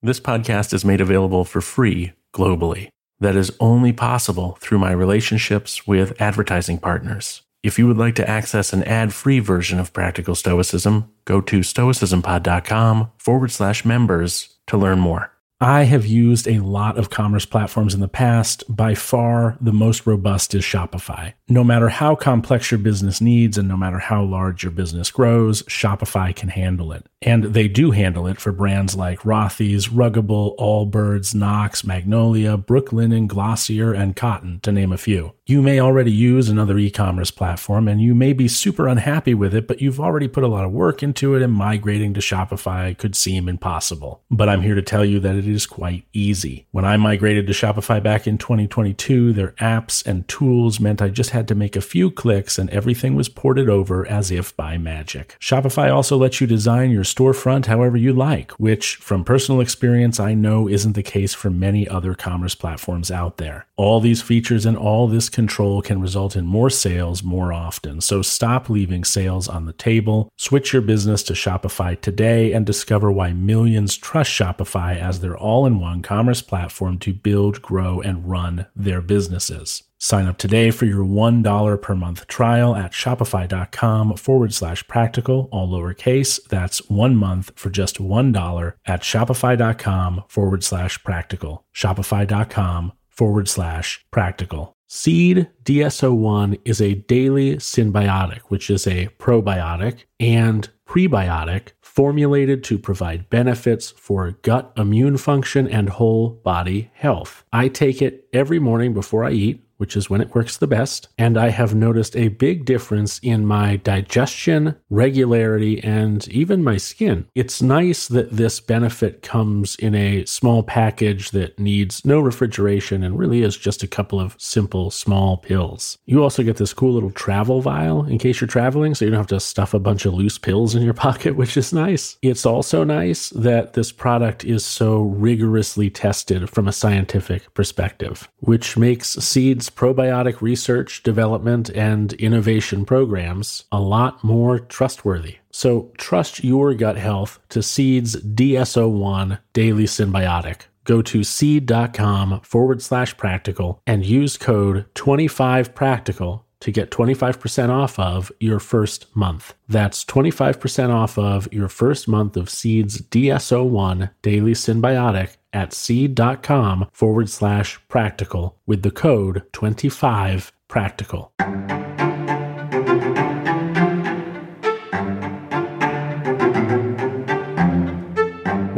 This podcast is made available for free globally. That is only possible through my relationships with advertising partners. If you would like to access an ad free version of Practical Stoicism, go to stoicismpod.com forward slash members to learn more. I have used a lot of commerce platforms in the past. By far, the most robust is Shopify. No matter how complex your business needs and no matter how large your business grows, Shopify can handle it. And they do handle it for brands like Rothy's, Ruggable, Allbirds, Knox, Magnolia, Brooklinen, Glossier, and Cotton, to name a few. You may already use another e commerce platform and you may be super unhappy with it, but you've already put a lot of work into it and migrating to Shopify could seem impossible. But I'm here to tell you that it is quite easy. When I migrated to Shopify back in 2022, their apps and tools meant I just had to make a few clicks and everything was ported over as if by magic. Shopify also lets you design your storefront however you like, which from personal experience I know isn't the case for many other commerce platforms out there. All these features and all this control can result in more sales more often. So stop leaving sales on the table. Switch your business to Shopify today and discover why millions trust Shopify as their all in one commerce platform to build, grow, and run their businesses. Sign up today for your $1 per month trial at shopify.com forward slash practical, all lowercase. That's one month for just $1 at shopify.com forward slash practical. Shopify.com forward slash practical. Seed DSO1 is a daily synbiotic, which is a probiotic and prebiotic formulated to provide benefits for gut immune function and whole body health. I take it every morning before I eat which is when it works the best. And I have noticed a big difference in my digestion, regularity, and even my skin. It's nice that this benefit comes in a small package that needs no refrigeration and really is just a couple of simple small pills. You also get this cool little travel vial in case you're traveling, so you don't have to stuff a bunch of loose pills in your pocket, which is nice. It's also nice that this product is so rigorously tested from a scientific perspective, which makes seeds probiotic research, development, and innovation programs a lot more trustworthy. So trust your gut health to Seed's DSO1 Daily Synbiotic. Go to seed.com forward slash practical and use code 25practical to get 25% off of your first month. That's 25% off of your first month of Seed's DSO1 Daily Synbiotic at seed.com forward slash practical with the code 25 practical.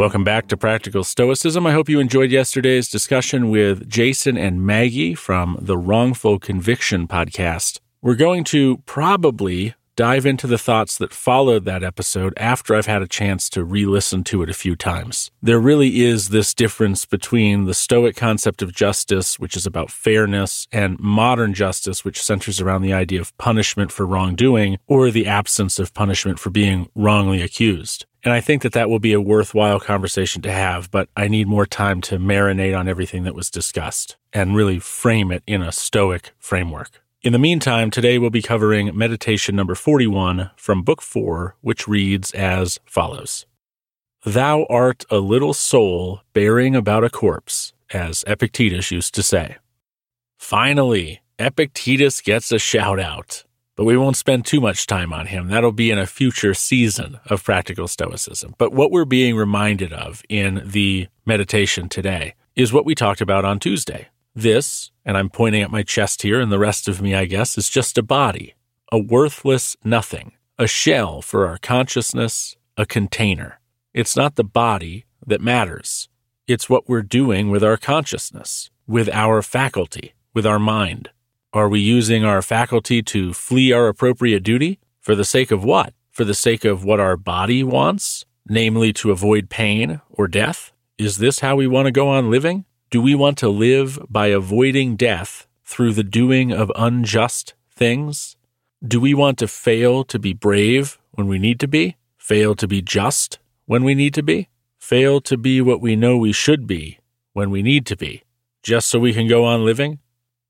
Welcome back to Practical Stoicism. I hope you enjoyed yesterday's discussion with Jason and Maggie from the Wrongful Conviction podcast. We're going to probably dive into the thoughts that followed that episode after I've had a chance to re listen to it a few times. There really is this difference between the Stoic concept of justice, which is about fairness, and modern justice, which centers around the idea of punishment for wrongdoing or the absence of punishment for being wrongly accused. And I think that that will be a worthwhile conversation to have, but I need more time to marinate on everything that was discussed and really frame it in a Stoic framework. In the meantime, today we'll be covering meditation number 41 from Book 4, which reads as follows Thou art a little soul bearing about a corpse, as Epictetus used to say. Finally, Epictetus gets a shout out, but we won't spend too much time on him. That'll be in a future season of Practical Stoicism. But what we're being reminded of in the meditation today is what we talked about on Tuesday this, and I'm pointing at my chest here, and the rest of me, I guess, is just a body, a worthless nothing, a shell for our consciousness, a container. It's not the body that matters. It's what we're doing with our consciousness, with our faculty, with our mind. Are we using our faculty to flee our appropriate duty? For the sake of what? For the sake of what our body wants, namely to avoid pain or death? Is this how we want to go on living? Do we want to live by avoiding death through the doing of unjust things? Do we want to fail to be brave when we need to be? Fail to be just when we need to be? Fail to be what we know we should be when we need to be, just so we can go on living?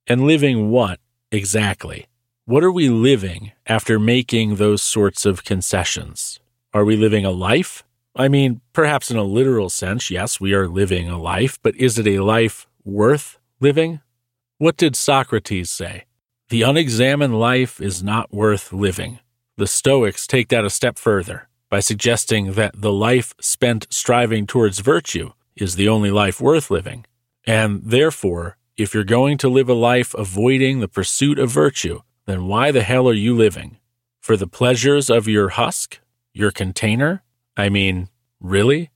And living what exactly? What are we living after making those sorts of concessions? Are we living a life I mean, perhaps in a literal sense, yes, we are living a life, but is it a life worth living? What did Socrates say? The unexamined life is not worth living. The Stoics take that a step further by suggesting that the life spent striving towards virtue is the only life worth living. And therefore, if you're going to live a life avoiding the pursuit of virtue, then why the hell are you living? For the pleasures of your husk? Your container? I mean, really?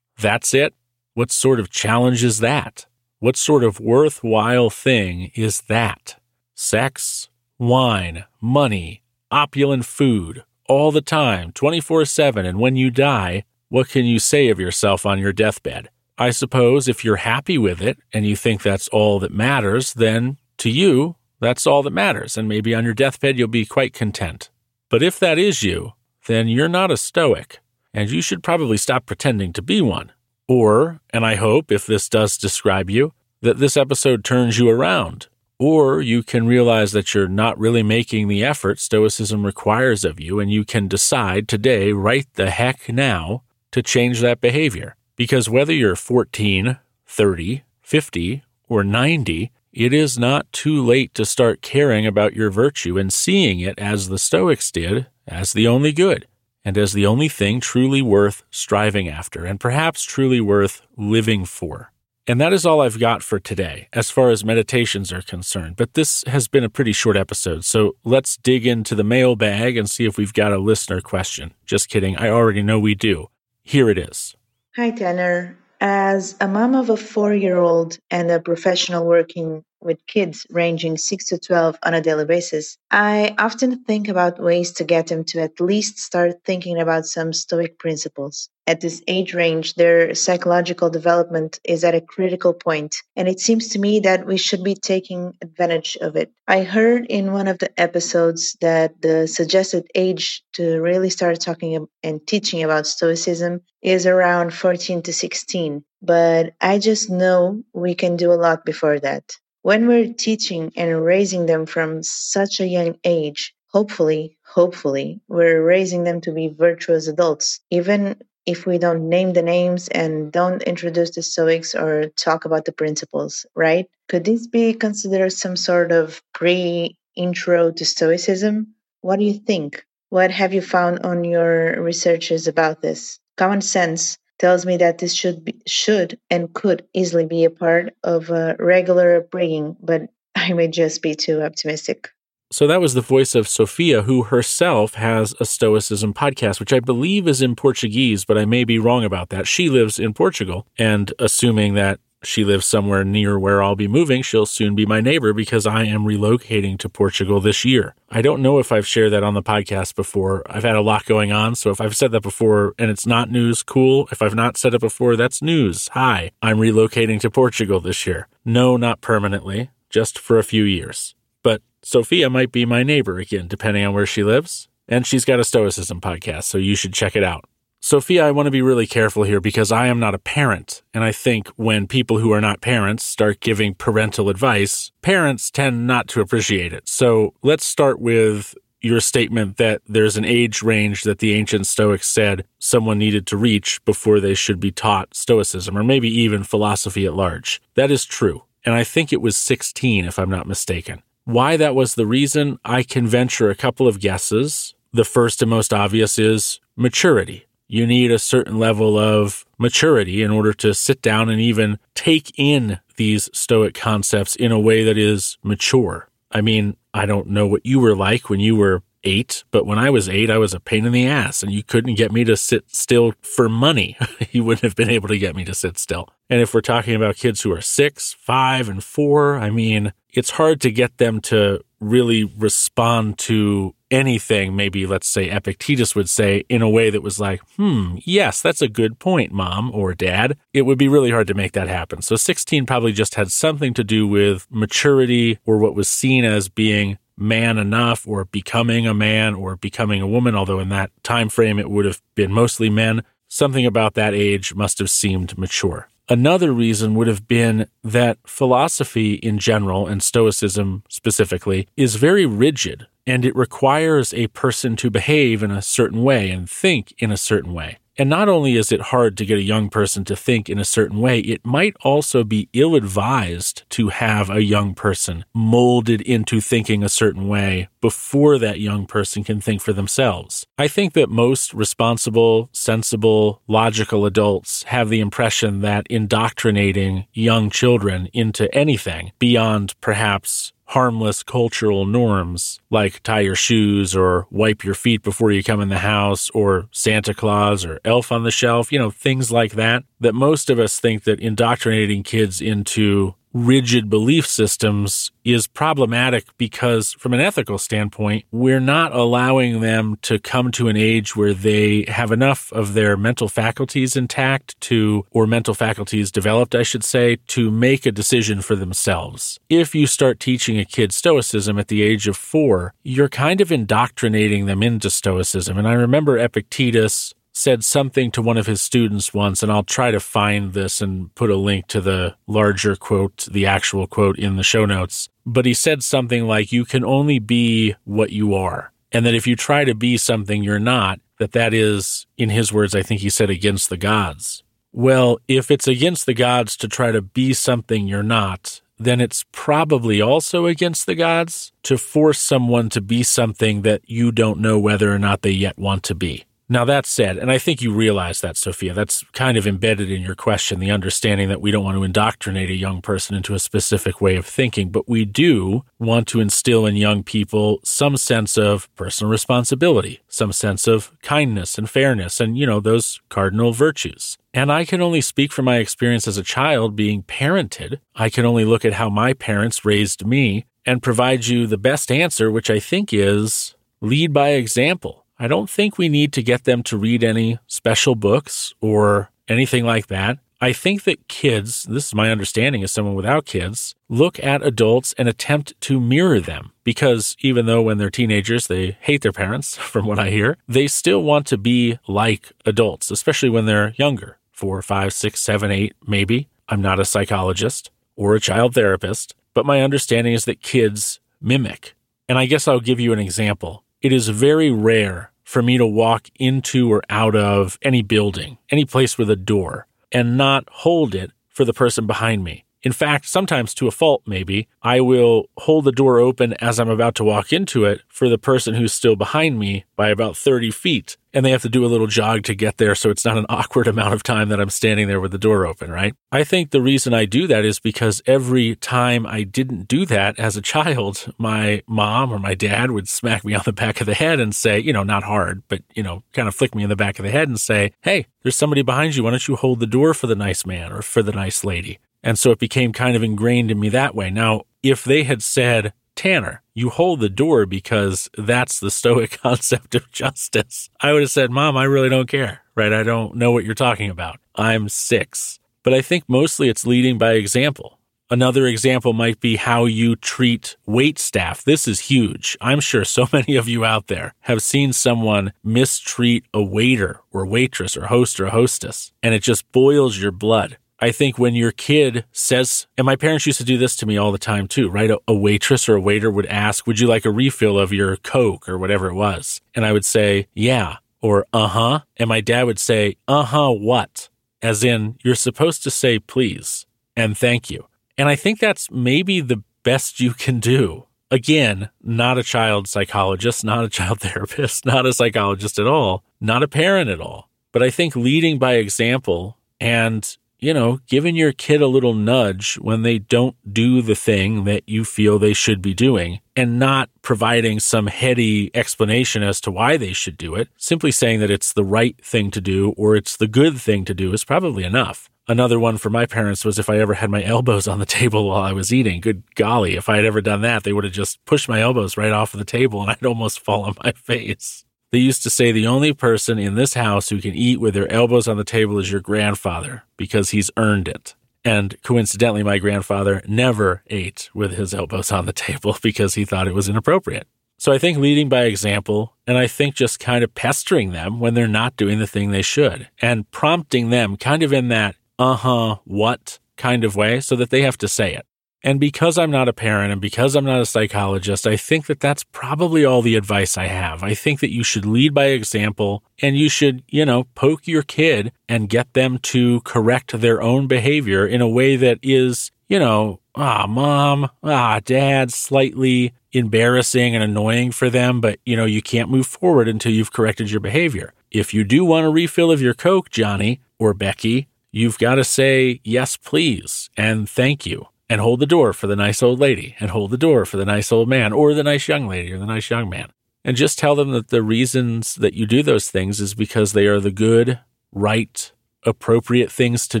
That's it? What sort of challenge is that? What sort of worthwhile thing is that? Sex, wine, money, opulent food, all the time, 24 7, and when you die, what can you say of yourself on your deathbed? I suppose if you're happy with it and you think that's all that matters, then to you, that's all that matters, and maybe on your deathbed you'll be quite content. But if that is you, then you're not a Stoic, and you should probably stop pretending to be one. Or, and I hope if this does describe you, that this episode turns you around. Or you can realize that you're not really making the effort Stoicism requires of you, and you can decide today, right the heck now, to change that behavior. Because whether you're 14, 30, 50, or 90, it is not too late to start caring about your virtue and seeing it as the Stoics did, as the only good and as the only thing truly worth striving after and perhaps truly worth living for. And that is all I've got for today as far as meditations are concerned. But this has been a pretty short episode, so let's dig into the mailbag and see if we've got a listener question. Just kidding, I already know we do. Here it is. Hi, Tanner. As a mom of a four year old and a professional working with kids ranging 6 to 12 on a daily basis, I often think about ways to get them to at least start thinking about some Stoic principles. At this age range, their psychological development is at a critical point, and it seems to me that we should be taking advantage of it. I heard in one of the episodes that the suggested age to really start talking and teaching about Stoicism is around 14 to 16, but I just know we can do a lot before that. When we're teaching and raising them from such a young age, hopefully, hopefully, we're raising them to be virtuous adults, even if we don't name the names and don't introduce the Stoics or talk about the principles, right? Could this be considered some sort of pre intro to Stoicism? What do you think? What have you found on your researches about this? Common sense tells me that this should be, should and could easily be a part of a regular upbringing, but I may just be too optimistic. So that was the voice of Sofia, who herself has a Stoicism podcast, which I believe is in Portuguese, but I may be wrong about that. She lives in Portugal, and assuming that she lives somewhere near where I'll be moving. She'll soon be my neighbor because I am relocating to Portugal this year. I don't know if I've shared that on the podcast before. I've had a lot going on. So if I've said that before and it's not news, cool. If I've not said it before, that's news. Hi, I'm relocating to Portugal this year. No, not permanently, just for a few years. But Sofia might be my neighbor again, depending on where she lives. And she's got a Stoicism podcast, so you should check it out. Sofia, I want to be really careful here because I am not a parent. And I think when people who are not parents start giving parental advice, parents tend not to appreciate it. So let's start with your statement that there's an age range that the ancient Stoics said someone needed to reach before they should be taught Stoicism or maybe even philosophy at large. That is true. And I think it was 16, if I'm not mistaken. Why that was the reason, I can venture a couple of guesses. The first and most obvious is maturity you need a certain level of maturity in order to sit down and even take in these Stoic concepts in a way that is mature. I mean, I don't know what you were like when you were eight, but when I was eight, I was a pain in the ass and you couldn't get me to sit still for money. you wouldn't have been able to get me to sit still. And if we're talking about kids who are six, five, and four, I mean, it's hard to get them to really respond to anything, maybe let's say Epictetus would say in a way that was like, hmm, yes, that's a good point, mom or dad. It would be really hard to make that happen. So 16 probably just had something to do with maturity or what was seen as being man enough or becoming a man or becoming a woman, although in that time frame it would have been mostly men. Something about that age must have seemed mature. Another reason would have been that philosophy in general, and Stoicism specifically, is very rigid and it requires a person to behave in a certain way and think in a certain way. And not only is it hard to get a young person to think in a certain way, it might also be ill advised to have a young person molded into thinking a certain way before that young person can think for themselves. I think that most responsible, sensible, logical adults have the impression that indoctrinating young children into anything beyond perhaps harmless cultural norms like tie your shoes or wipe your feet before you come in the house or Santa Claus or elf on the shelf, you know, things like that, that most of us think that indoctrinating kids into rigid belief systems is problematic because, from an ethical standpoint, we're not allowing them to come to an age where they have enough of their mental faculties intact to, or mental faculties developed, I should say, to make a decision for themselves. If you start teaching a kid Stoicism at the age of four, you're kind of indoctrinating them into Stoicism. And I remember Epictetus said something to one of his students once, and I'll try to find this and put a link to the larger quote, the actual quote in the show notes. But he said something like, You can only be what you are. And that if you try to be something you're not, that that is, in his words, I think he said, against the gods. Well, if it's against the gods to try to be something you're not, then it's probably also against the gods to force someone to be something that you don't know whether or not they yet want to be. Now, that said, and I think you realize that, Sofia, that's kind of embedded in your question, the understanding that we don't want to indoctrinate a young person into a specific way of thinking, but we do want to instill in young people some sense of personal responsibility, some sense of kindness and fairness, and, you know, those cardinal virtues. And I can only speak from my experience as a child being parented. I can only look at how my parents raised me and provide you the best answer, which I think is lead by example I don't think we need to get them to read any special books or anything like that. I think that kids, this is my understanding as someone without kids, look at adults and attempt to mirror them because even though when they're teenagers they hate their parents, from what I hear, they still want to be like adults, especially when they're younger four, five, six, seven, eight, maybe. I'm not a psychologist or a child therapist, but my understanding is that kids mimic. And I guess I'll give you an example. It is very rare for me to walk into or out of any building, any place with a door, and not hold it for the person behind me. In fact, sometimes to a fault, maybe, I will hold the door open as I'm about to walk into it for the person who's still behind me by about 30 feet. And they have to do a little jog to get there. So it's not an awkward amount of time that I'm standing there with the door open, right? I think the reason I do that is because every time I didn't do that as a child, my mom or my dad would smack me on the back of the head and say, you know, not hard, but, you know, kind of flick me in the back of the head and say, Hey, there's somebody behind you. Why don't you hold the door for the nice man or for the nice lady? And so it became kind of ingrained in me that way. Now, if they had said, Tanner, you hold the door because that's the Stoic concept of justice, I would have said, Mom, I really don't care, right? I don't know what you're talking about. I'm six. But I think mostly it's leading by example. Another example might be how you treat wait staff. This is huge. I'm sure so many of you out there have seen someone mistreat a waiter or waitress or host or hostess, and it just boils your blood. I think when your kid says, and my parents used to do this to me all the time too, right? A, a, waitress or a waiter would ask, Would you like a refill of your Coke or whatever it was? And I would say, Yeah, or uh huh. And my dad would say, Uh huh, what? As in, you're supposed to say please and thank you. And I think that's maybe the best you can do. Again, not a child psychologist, not a child therapist, not a psychologist at all, not a parent at all. But I think leading by example and you know, giving your kid a little nudge when they don't do the thing that you feel they should be doing and not providing some heady explanation as to why they should do it. Simply saying that it's the right thing to do or it's the good thing to do is probably enough. Another one for my parents was if I ever had my elbows on the table while I was eating. Good golly, if I had ever done that, they would have just pushed my elbows right off of the table and I'd almost fall on my face. They used to say the only person in this house who can eat with their elbows on the table is your grandfather because he's earned it. And coincidentally, my grandfather never ate with his elbows on the table because he thought it was inappropriate. So I think leading by example, and I think just kind of pestering them when they're not doing the thing they should and prompting them kind of in that, uh huh, what kind of way so that they have to say it. And because I'm not a parent and because I'm not a psychologist, I think that that's probably all the advice I have. I think that you should lead by example and you should, you know, poke your kid and get them to correct their own behavior in a way that is, you know, ah, mom, ah, dad, slightly embarrassing and annoying for them, but you know, you can't move forward until you've corrected your behavior. If you do want a refill of your Coke, Johnny or Becky, you've got to say yes, please, and thank you and hold the door for the nice old lady and hold the door for the nice old man or the nice young lady or the nice young man. And just tell them that the reasons that you do those things is because they are the good, right, appropriate things to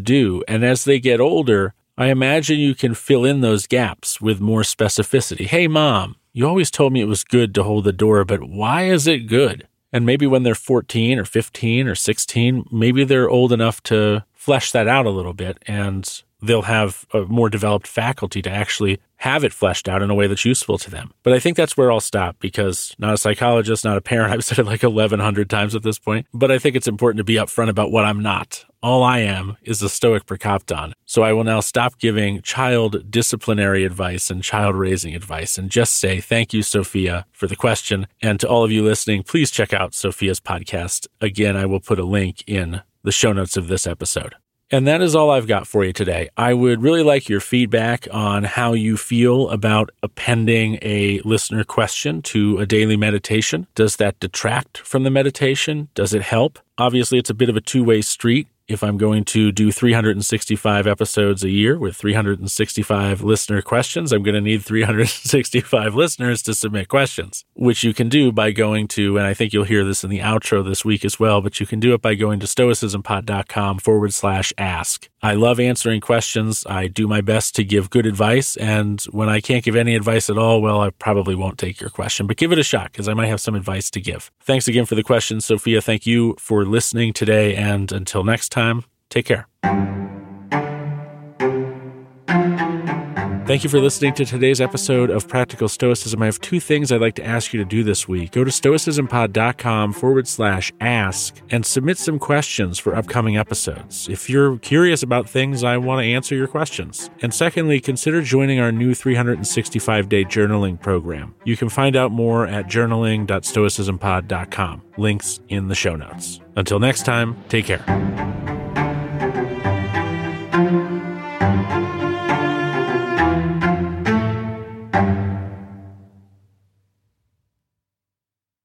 do. And as they get older, I imagine you can fill in those gaps with more specificity. Hey, mom, you always told me it was good to hold the door, but why is it good? And maybe when they're 14 or 15 or 16, maybe they're old enough to flesh that out a little bit and they'll have a more developed faculty to actually have it fleshed out in a way that's useful to them. But I think that's where I'll stop because not a psychologist, not a parent. I've said it like 1100 times at this point, but I think it's important to be upfront about what I'm not. All I am is a stoic Prokopton. So I will now stop giving child disciplinary advice and child raising advice and just say thank you, Sofia, for the question. And to all of you listening, please check out Sofia's podcast. Again, I will put a link in the show notes of this episode. And that is all I've got for you today. I would really like your feedback on how you feel about appending a listener question to a daily meditation. Does that detract from the meditation? Does it help? Obviously, it's a bit of a two way street if I'm going to do 365 episodes a year with 365 listener questions, I'm going to need 365 listeners to submit questions, which you can do by going to, and I think you'll hear this in the outro this week as well, but you can do it by going to stoicismpod.com forward slash ask. I love answering questions. I do my best to give good advice. And when I can't give any advice at all, well, I probably won't take your question, but give it a shot because I might have some advice to give. Thanks again for the question, Sofia. Thank you for listening today. And until next time, take care. Thank you for listening to today's episode of Practical Stoicism. I have two things I'd like to ask you to do this week. Go to stoicismpod.com forward slash ask and submit some questions for upcoming episodes. If you're curious about things, I want to answer your questions. And secondly, consider joining our new 365 day journaling program. You can find out more at journaling.stoicismpod.com. Links in the show notes. Until next time, take care.